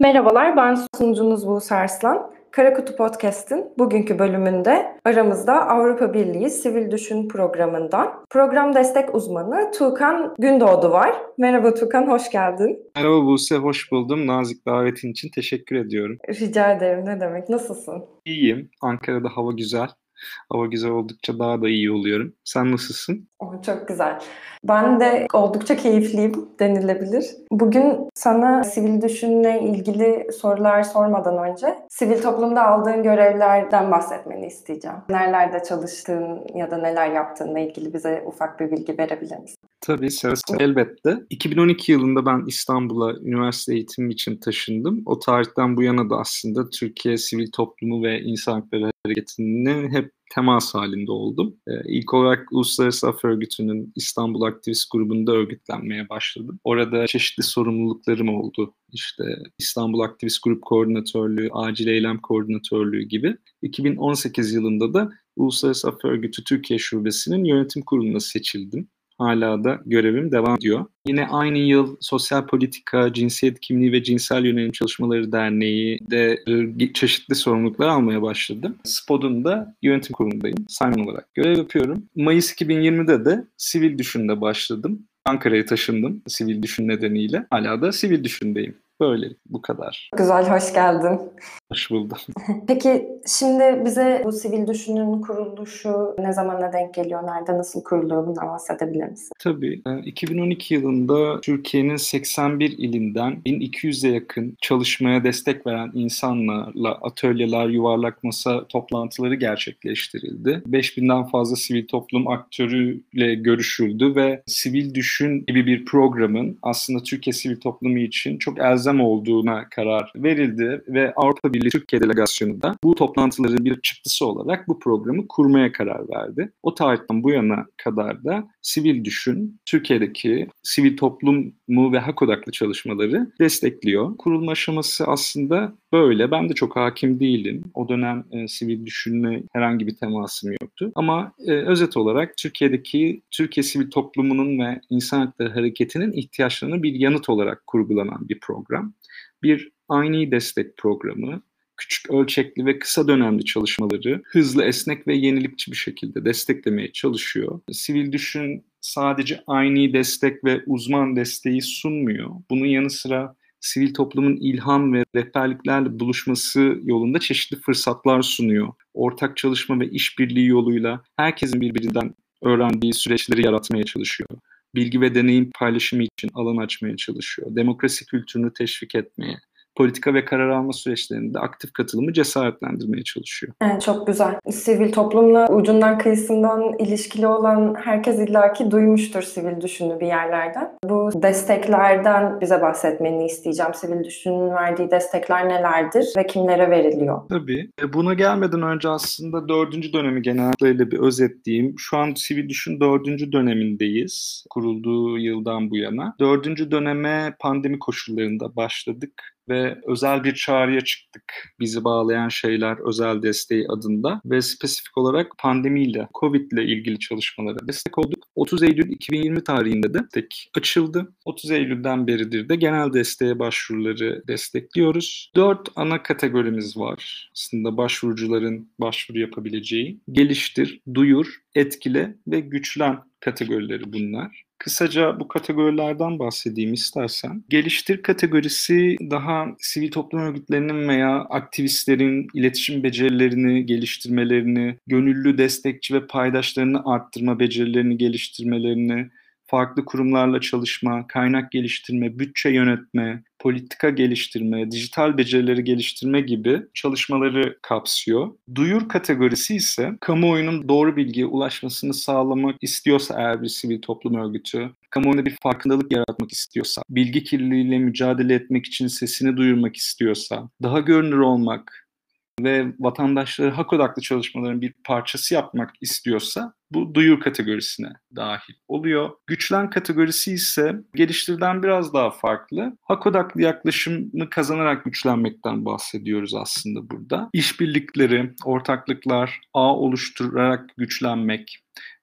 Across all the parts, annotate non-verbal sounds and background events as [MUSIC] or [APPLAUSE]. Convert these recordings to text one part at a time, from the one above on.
Merhabalar, ben sunucunuz Buse Arslan. Karakutu Podcast'in bugünkü bölümünde aramızda Avrupa Birliği Sivil Düşün programından program destek uzmanı Tuğkan Gündoğdu var. Merhaba Tuğkan, hoş geldin. Merhaba Buse, hoş buldum. Nazik davetin için teşekkür ediyorum. Rica ederim, ne demek. Nasılsın? İyiyim. Ankara'da hava güzel. Hava güzel oldukça daha da iyi oluyorum. Sen nasılsın? Çok güzel. Ben de oldukça keyifliyim denilebilir. Bugün sana sivil düşünle ilgili sorular sormadan önce sivil toplumda aldığın görevlerden bahsetmeni isteyeceğim. Nerelerde çalıştığın ya da neler yaptığınla ilgili bize ufak bir bilgi verebilir misin? Tabii sırası elbette. 2012 yılında ben İstanbul'a üniversite eğitimi için taşındım. O tarihten bu yana da aslında Türkiye sivil toplumu ve insan hakları hareketinin hep temas halinde oldum. Ee, ilk olarak Uluslararası Af Örgütü'nün İstanbul Aktivist grubunda örgütlenmeye başladım. Orada çeşitli sorumluluklarım oldu. İşte İstanbul Aktivist Grup Koordinatörlüğü, Acil Eylem Koordinatörlüğü gibi. 2018 yılında da Uluslararası Af Örgütü Türkiye Şubesi'nin yönetim kuruluna seçildim. Hala da görevim devam ediyor. Yine aynı yıl Sosyal Politika, Cinsiyet Kimliği ve Cinsel Yönelim Çalışmaları Derneği de e, çeşitli sorumluluklar almaya başladım. SPOD'un da yönetim kurulundayım. Simon olarak görev yapıyorum. Mayıs 2020'de de Sivil Düşün'de başladım. Ankara'ya taşındım sivil düşün nedeniyle. Hala da sivil düşündeyim. Böyle bu kadar. Güzel, hoş geldin. Hoş buldum. [LAUGHS] Peki şimdi bize bu sivil düşünün kuruluşu ne zamana denk geliyor, nerede nasıl kuruluyor bundan bahsedebilir misin? Tabii. 2012 yılında Türkiye'nin 81 ilinden 1200'e yakın çalışmaya destek veren insanlarla atölyeler, yuvarlak masa toplantıları gerçekleştirildi. 5000'den fazla sivil toplum aktörüyle görüşüldü ve sivil düşün gibi bir programın aslında Türkiye sivil toplumu için çok elzem olduğuna karar verildi ve Avrupa Birliği Türkiye Delegasyonu da bu toplantıların bir çıktısı olarak bu programı kurmaya karar verdi. O tarihten bu yana kadar da Sivil Düşün, Türkiye'deki sivil toplumu ve hak odaklı çalışmaları destekliyor. Kurulma aşaması aslında böyle. Ben de çok hakim değilim. O dönem e, sivil düşünme herhangi bir temasım yoktu. Ama e, özet olarak Türkiye'deki Türkiye sivil toplumunun ve insan hakları hareketinin ihtiyaçlarını bir yanıt olarak kurgulanan bir program. Bir aynı destek programı, küçük ölçekli ve kısa dönemli çalışmaları hızlı, esnek ve yenilikçi bir şekilde desteklemeye çalışıyor. Sivil Düşün sadece aynı destek ve uzman desteği sunmuyor. Bunun yanı sıra sivil toplumun ilham ve rehberliklerle buluşması yolunda çeşitli fırsatlar sunuyor. Ortak çalışma ve işbirliği yoluyla herkesin birbirinden öğrendiği süreçleri yaratmaya çalışıyor. Bilgi ve deneyim paylaşımı için alan açmaya çalışıyor. Demokrasi kültürünü teşvik etmeye, politika ve karar alma süreçlerinde aktif katılımı cesaretlendirmeye çalışıyor. Evet, çok güzel. Sivil toplumla ucundan kıyısından ilişkili olan herkes illaki duymuştur sivil düşünü bir yerlerden. Bu desteklerden bize bahsetmeni isteyeceğim. Sivil düşünün verdiği destekler nelerdir ve kimlere veriliyor? Tabii. E, buna gelmeden önce aslında dördüncü dönemi genellikle bir özetleyeyim. Şu an Sivil Düşün dördüncü dönemindeyiz. Kurulduğu yıldan bu yana. Dördüncü döneme pandemi koşullarında başladık ve özel bir çağrıya çıktık. Bizi bağlayan şeyler özel desteği adında ve spesifik olarak pandemiyle, Covid ile ilgili çalışmalara destek olduk. 30 Eylül 2020 tarihinde de destek açıldı. 30 Eylül'den beridir de genel desteğe başvuruları destekliyoruz. Dört ana kategorimiz var. Aslında başvurucuların başvuru yapabileceği. Geliştir, duyur, etkile ve güçlen kategorileri bunlar. Kısaca bu kategorilerden bahsedeyim istersen. Geliştir kategorisi daha sivil toplum örgütlerinin veya aktivistlerin iletişim becerilerini geliştirmelerini, gönüllü destekçi ve paydaşlarını arttırma becerilerini geliştirmelerini, farklı kurumlarla çalışma, kaynak geliştirme, bütçe yönetme, politika geliştirme, dijital becerileri geliştirme gibi çalışmaları kapsıyor. Duyur kategorisi ise kamuoyunun doğru bilgiye ulaşmasını sağlamak istiyorsa eğer bir sivil toplum örgütü, kamuoyunda bir farkındalık yaratmak istiyorsa, bilgi kirliliğiyle mücadele etmek için sesini duyurmak istiyorsa, daha görünür olmak, ve vatandaşları hak odaklı çalışmaların bir parçası yapmak istiyorsa bu duyur kategorisine dahil oluyor. Güçlen kategorisi ise geliştirilen biraz daha farklı. Hak odaklı yaklaşımı kazanarak güçlenmekten bahsediyoruz aslında burada. İşbirlikleri, ortaklıklar, ağ oluşturarak güçlenmek,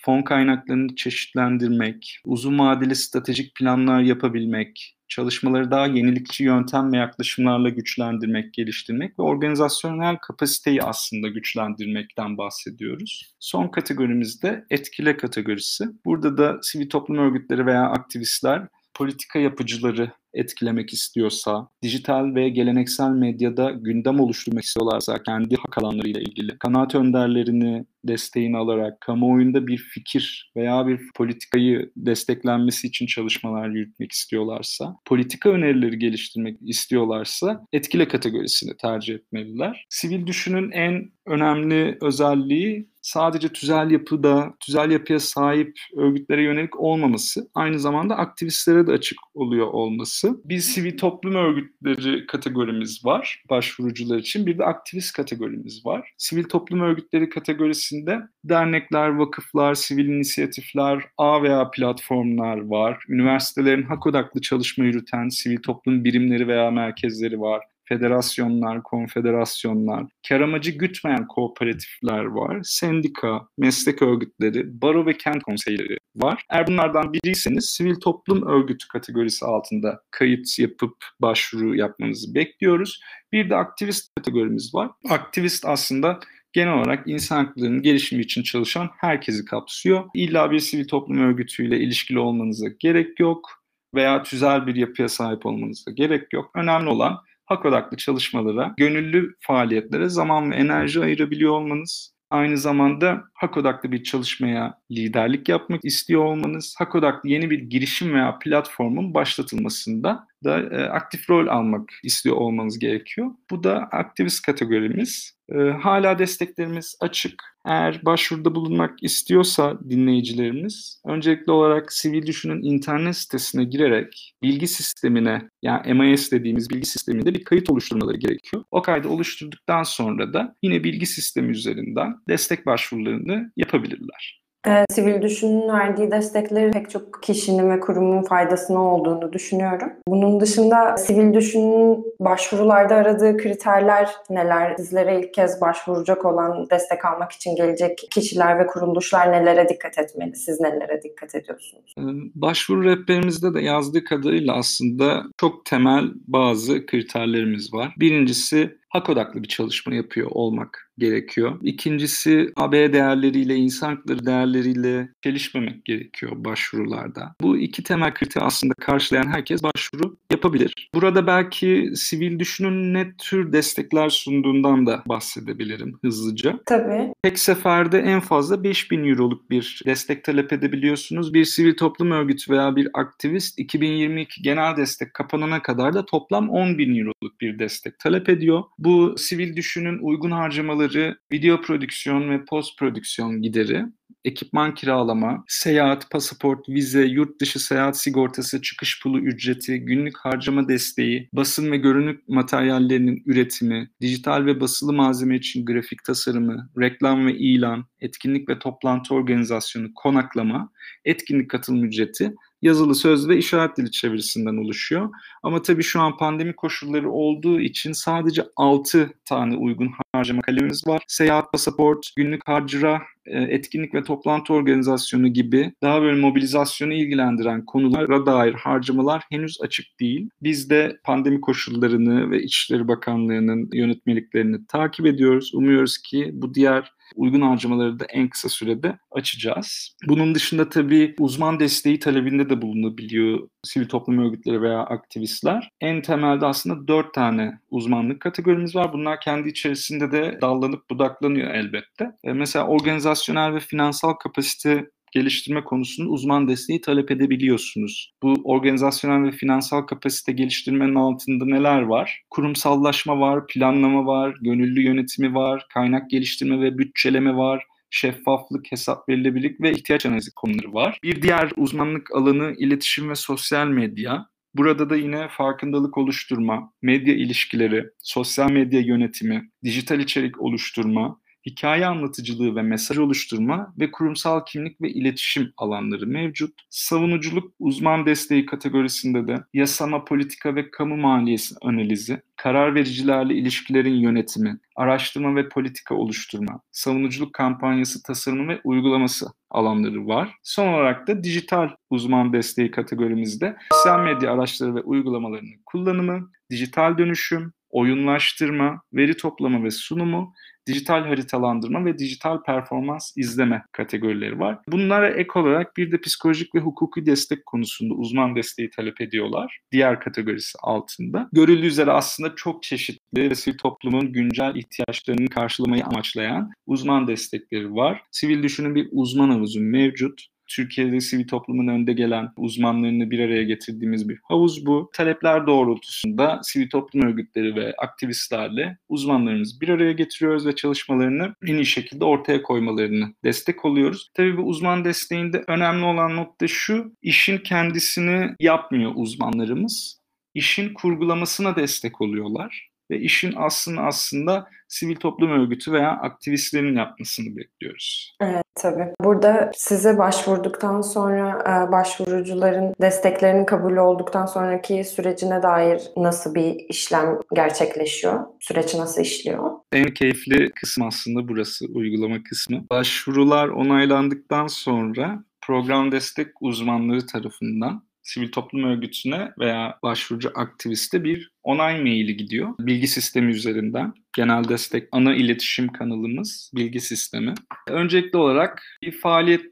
fon kaynaklarını çeşitlendirmek, uzun vadeli stratejik planlar yapabilmek, çalışmaları daha yenilikçi yöntem ve yaklaşımlarla güçlendirmek, geliştirmek ve organizasyonel kapasiteyi aslında güçlendirmekten bahsediyoruz. Son kategorimiz de etkile kategorisi. Burada da sivil toplum örgütleri veya aktivistler politika yapıcıları etkilemek istiyorsa, dijital ve geleneksel medyada gündem oluşturmak istiyorlarsa kendi hak alanlarıyla ilgili, kanaat önderlerini desteğini alarak kamuoyunda bir fikir veya bir politikayı desteklenmesi için çalışmalar yürütmek istiyorlarsa, politika önerileri geliştirmek istiyorlarsa etkile kategorisini tercih etmeliler. Sivil düşünün en önemli özelliği sadece tüzel yapıda, tüzel yapıya sahip örgütlere yönelik olmaması, aynı zamanda aktivistlere de açık oluyor olması. Bir sivil toplum örgütleri kategorimiz var başvurucular için. Bir de aktivist kategorimiz var. Sivil toplum örgütleri kategorisinde dernekler, vakıflar, sivil inisiyatifler, ağ veya platformlar var. Üniversitelerin hak odaklı çalışma yürüten sivil toplum birimleri veya merkezleri var federasyonlar, konfederasyonlar, kar amacı gütmeyen kooperatifler var, sendika, meslek örgütleri, baro ve kent konseyleri var. Eğer bunlardan biriyseniz sivil toplum örgütü kategorisi altında kayıt yapıp başvuru yapmanızı bekliyoruz. Bir de aktivist kategorimiz var. Aktivist aslında genel olarak insan haklarının gelişimi için çalışan herkesi kapsıyor. İlla bir sivil toplum örgütüyle ilişkili olmanıza gerek yok veya tüzel bir yapıya sahip olmanıza gerek yok. Önemli olan hak odaklı çalışmalara, gönüllü faaliyetlere zaman ve enerji ayırabiliyor olmanız, aynı zamanda hak odaklı bir çalışmaya liderlik yapmak istiyor olmanız, hak odaklı yeni bir girişim veya platformun başlatılmasında da e, aktif rol almak istiyor olmanız gerekiyor. Bu da aktivist kategorimiz. E, hala desteklerimiz açık. Eğer başvuruda bulunmak istiyorsa dinleyicilerimiz, öncelikli olarak Sivil Düşün'ün internet sitesine girerek bilgi sistemine, yani MIS dediğimiz bilgi sisteminde bir kayıt oluşturmaları gerekiyor. O kaydı oluşturduktan sonra da yine bilgi sistemi üzerinden destek başvurularını yapabilirler. E, sivil düşünün verdiği destekleri pek çok kişinin ve kurumun faydasına olduğunu düşünüyorum. Bunun dışında sivil düşünün başvurularda aradığı kriterler neler? Sizlere ilk kez başvuracak olan destek almak için gelecek kişiler ve kuruluşlar nelere dikkat etmeli? Siz nelere dikkat ediyorsunuz? Ee, başvuru rehberimizde de yazdığı kadarıyla aslında çok temel bazı kriterlerimiz var. Birincisi hak odaklı bir çalışma yapıyor olmak gerekiyor. İkincisi AB değerleriyle, insan hakları değerleriyle çelişmemek gerekiyor başvurularda. Bu iki temel kriter aslında karşılayan herkes başvuru yapabilir. Burada belki sivil düşünün ne tür destekler sunduğundan da bahsedebilirim hızlıca. Tabii. Tek seferde en fazla 5000 euroluk bir destek talep edebiliyorsunuz. Bir sivil toplum örgütü veya bir aktivist 2022 genel destek kapanana kadar da toplam 10 bin euroluk bir destek talep ediyor. Bu sivil düşünün uygun harcamaları, video prodüksiyon ve post prodüksiyon gideri, ekipman kiralama, seyahat, pasaport, vize, yurt dışı seyahat sigortası, çıkış pulu ücreti, günlük harcama desteği, basın ve görünük materyallerinin üretimi, dijital ve basılı malzeme için grafik tasarımı, reklam ve ilan, etkinlik ve toplantı organizasyonu, konaklama, etkinlik katılım ücreti, yazılı, söz ve işaret dili çevirisinden oluşuyor. Ama tabii şu an pandemi koşulları olduğu için sadece 6 tane uygun harcama kalemimiz var. Seyahat, pasaport, günlük harcıra, e, etkinlik ve toplantı organizasyonu gibi daha böyle mobilizasyonu ilgilendiren konulara dair harcamalar henüz açık değil. Biz de pandemi koşullarını ve İçişleri Bakanlığı'nın yönetmeliklerini takip ediyoruz. Umuyoruz ki bu diğer uygun harcamaları da en kısa sürede açacağız. Bunun dışında tabii uzman desteği talebinde de bulunabiliyor sivil toplum örgütleri veya aktivistler. En temelde aslında dört tane uzmanlık kategorimiz var. Bunlar kendi içerisinde de dallanıp budaklanıyor elbette. E, mesela organizasyonel ve finansal kapasite geliştirme konusunda uzman desteği talep edebiliyorsunuz. Bu organizasyonel ve finansal kapasite geliştirmenin altında neler var? Kurumsallaşma var, planlama var, gönüllü yönetimi var, kaynak geliştirme ve bütçeleme var, şeffaflık, hesap verilebilirlik ve ihtiyaç analizi konuları var. Bir diğer uzmanlık alanı iletişim ve sosyal medya. Burada da yine farkındalık oluşturma, medya ilişkileri, sosyal medya yönetimi, dijital içerik oluşturma, hikaye anlatıcılığı ve mesaj oluşturma ve kurumsal kimlik ve iletişim alanları mevcut. Savunuculuk uzman desteği kategorisinde de yasama, politika ve kamu maliyesi analizi, karar vericilerle ilişkilerin yönetimi, araştırma ve politika oluşturma, savunuculuk kampanyası tasarımı ve uygulaması alanları var. Son olarak da dijital uzman desteği kategorimizde sosyal medya araçları ve uygulamalarının kullanımı, dijital dönüşüm, oyunlaştırma, veri toplama ve sunumu, dijital haritalandırma ve dijital performans izleme kategorileri var. Bunlara ek olarak bir de psikolojik ve hukuki destek konusunda uzman desteği talep ediyorlar. Diğer kategorisi altında. Görüldüğü üzere aslında çok çeşitli ve sivil toplumun güncel ihtiyaçlarını karşılamayı amaçlayan uzman destekleri var. Sivil düşünün bir uzman havuzu mevcut. Türkiye'de sivil toplumun önde gelen uzmanlarını bir araya getirdiğimiz bir havuz bu. Talepler doğrultusunda sivil toplum örgütleri ve aktivistlerle uzmanlarımızı bir araya getiriyoruz ve çalışmalarını en iyi şekilde ortaya koymalarını destek oluyoruz. Tabii bu uzman desteğinde önemli olan nokta şu, işin kendisini yapmıyor uzmanlarımız. İşin kurgulamasına destek oluyorlar ve işin aslında aslında sivil toplum örgütü veya aktivistlerin yapmasını bekliyoruz. Evet tabii. Burada size başvurduktan sonra e, başvurucuların desteklerinin kabul olduktan sonraki sürecine dair nasıl bir işlem gerçekleşiyor? Süreç nasıl işliyor? En keyifli kısım aslında burası, uygulama kısmı. Başvurular onaylandıktan sonra program destek uzmanları tarafından sivil toplum örgütüne veya başvurucu aktiviste bir onay maili gidiyor. Bilgi sistemi üzerinden. Genel destek ana iletişim kanalımız bilgi sistemi. Öncelikli olarak bir faaliyet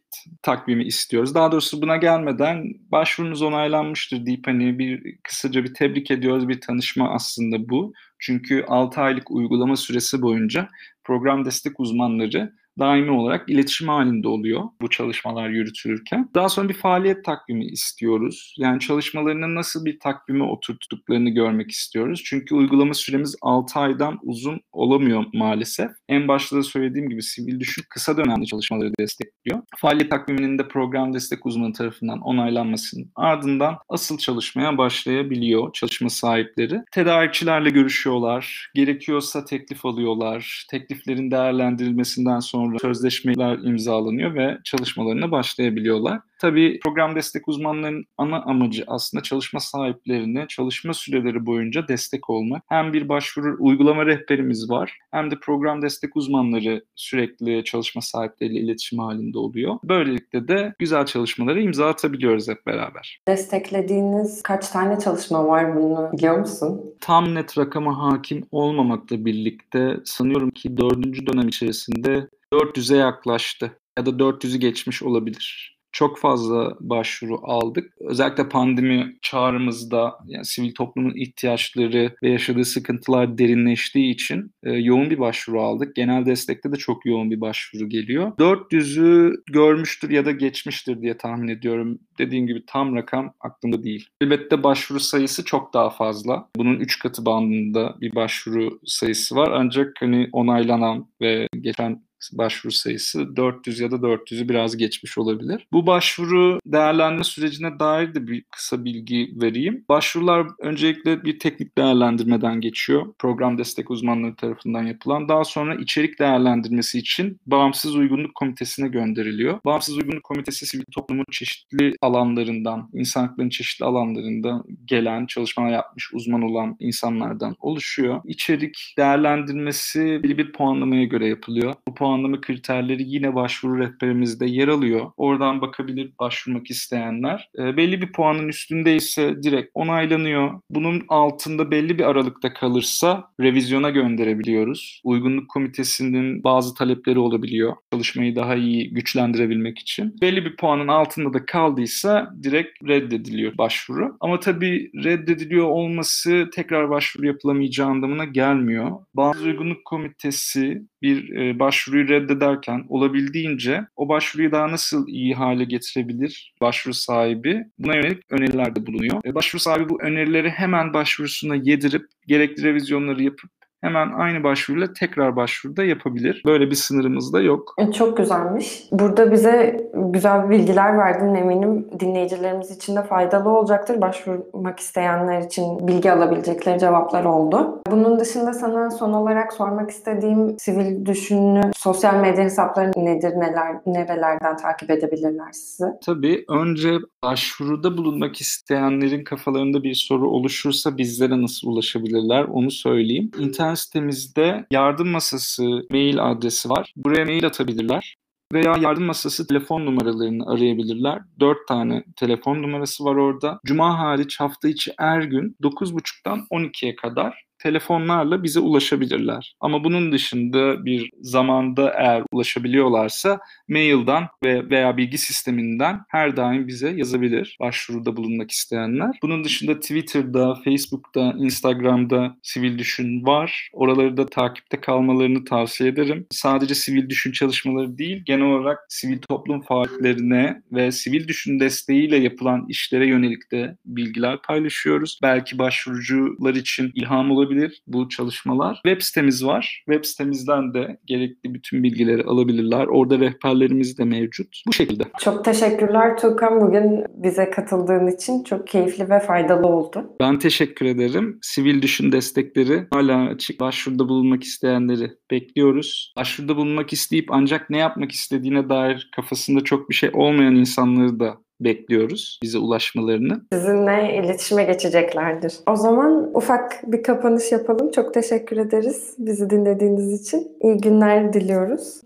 takvimi istiyoruz. Daha doğrusu buna gelmeden başvurunuz onaylanmıştır deyip hani bir kısaca bir tebrik ediyoruz. Bir tanışma aslında bu. Çünkü 6 aylık uygulama süresi boyunca program destek uzmanları daimi olarak iletişim halinde oluyor bu çalışmalar yürütülürken. Daha sonra bir faaliyet takvimi istiyoruz. Yani çalışmalarının nasıl bir takvime oturttuklarını görmek istiyoruz. Çünkü uygulama süremiz 6 aydan uzun olamıyor maalesef. En başta da söylediğim gibi sivil düşün kısa dönemli çalışmaları destekliyor. Faaliyet takviminin de program destek uzmanı tarafından onaylanmasının ardından asıl çalışmaya başlayabiliyor çalışma sahipleri. Tedarikçilerle görüşüyorlar. Gerekiyorsa teklif alıyorlar. Tekliflerin değerlendirilmesinden sonra sonra sözleşmeler imzalanıyor ve çalışmalarına başlayabiliyorlar. Tabii program destek uzmanlarının ana amacı aslında çalışma sahiplerine çalışma süreleri boyunca destek olmak. Hem bir başvuru uygulama rehberimiz var hem de program destek uzmanları sürekli çalışma sahipleriyle iletişim halinde oluyor. Böylelikle de güzel çalışmaları imza atabiliyoruz hep beraber. Desteklediğiniz kaç tane çalışma var bunu biliyor musun? Tam net rakama hakim olmamakla birlikte sanıyorum ki dördüncü dönem içerisinde 400'e yaklaştı ya da 400'ü geçmiş olabilir. Çok fazla başvuru aldık. Özellikle pandemi çağrımızda yani sivil toplumun ihtiyaçları ve yaşadığı sıkıntılar derinleştiği için e, yoğun bir başvuru aldık. Genel destekte de çok yoğun bir başvuru geliyor. 400'ü görmüştür ya da geçmiştir diye tahmin ediyorum. Dediğim gibi tam rakam aklımda değil. Elbette başvuru sayısı çok daha fazla. Bunun 3 katı bandında bir başvuru sayısı var. Ancak hani onaylanan ve geçen başvuru sayısı 400 ya da 400'ü biraz geçmiş olabilir. Bu başvuru değerlendirme sürecine dair de bir kısa bilgi vereyim. Başvurular öncelikle bir teknik değerlendirmeden geçiyor. Program destek uzmanları tarafından yapılan. Daha sonra içerik değerlendirmesi için Bağımsız Uygunluk Komitesi'ne gönderiliyor. Bağımsız Uygunluk Komitesi sivil toplumun çeşitli alanlarından, insan haklarının çeşitli alanlarında gelen, çalışmalar yapmış, uzman olan insanlardan oluşuyor. İçerik değerlendirmesi belli bir puanlamaya göre yapılıyor. Bu puan puanlama kriterleri yine başvuru rehberimizde yer alıyor. Oradan bakabilir başvurmak isteyenler. E, belli bir puanın üstündeyse direkt onaylanıyor. Bunun altında belli bir aralıkta kalırsa revizyona gönderebiliyoruz. Uygunluk komitesinin bazı talepleri olabiliyor. Çalışmayı daha iyi güçlendirebilmek için. Belli bir puanın altında da kaldıysa direkt reddediliyor başvuru. Ama tabii reddediliyor olması tekrar başvuru yapılamayacağı anlamına gelmiyor. Bazı uygunluk komitesi bir e, başvuruyu reddederken olabildiğince o başvuruyu daha nasıl iyi hale getirebilir başvuru sahibi buna yönelik önerilerde bulunuyor. E, başvuru sahibi bu önerileri hemen başvurusuna yedirip gerekli revizyonları yapıp hemen aynı başvuruyla tekrar başvuruda yapabilir. Böyle bir sınırımız da yok. E, Çok güzelmiş. Burada bize güzel bilgiler verdin eminim. Dinleyicilerimiz için de faydalı olacaktır. Başvurmak isteyenler için bilgi alabilecekleri cevaplar oldu. Bunun dışında sana son olarak sormak istediğim sivil düşünü, sosyal medya hesapları nedir, neler, nerelerden takip edebilirler sizi? Tabii önce başvuruda bulunmak isteyenlerin kafalarında bir soru oluşursa bizlere nasıl ulaşabilirler onu söyleyeyim. İnternet sitemizde yardım masası mail adresi var. Buraya mail atabilirler veya yardım masası telefon numaralarını arayabilirler. 4 tane telefon numarası var orada. Cuma hariç hafta içi her gün 9.30'dan 12'ye kadar telefonlarla bize ulaşabilirler. Ama bunun dışında bir zamanda eğer ulaşabiliyorlarsa mailden ve veya bilgi sisteminden her daim bize yazabilir başvuruda bulunmak isteyenler. Bunun dışında Twitter'da, Facebook'ta, Instagram'da Sivil Düşün var. Oraları da takipte kalmalarını tavsiye ederim. Sadece sivil düşün çalışmaları değil, genel olarak sivil toplum faaliyetlerine ve sivil düşün desteğiyle yapılan işlere yönelik de bilgiler paylaşıyoruz. Belki başvurucular için ilham olabilir bu çalışmalar. Web sitemiz var. Web sitemizden de gerekli bütün bilgileri alabilirler. Orada rehberlerimiz de mevcut. Bu şekilde. Çok teşekkürler Tuğkan. Bugün bize katıldığın için çok keyifli ve faydalı oldu. Ben teşekkür ederim. Sivil düşün destekleri hala açık. Başvuruda bulunmak isteyenleri bekliyoruz. Başvuruda bulunmak isteyip ancak ne yapmak istediğine dair kafasında çok bir şey olmayan insanları da bekliyoruz bize ulaşmalarını. Sizinle iletişime geçeceklerdir. O zaman ufak bir kapanış yapalım. Çok teşekkür ederiz bizi dinlediğiniz için. İyi günler diliyoruz.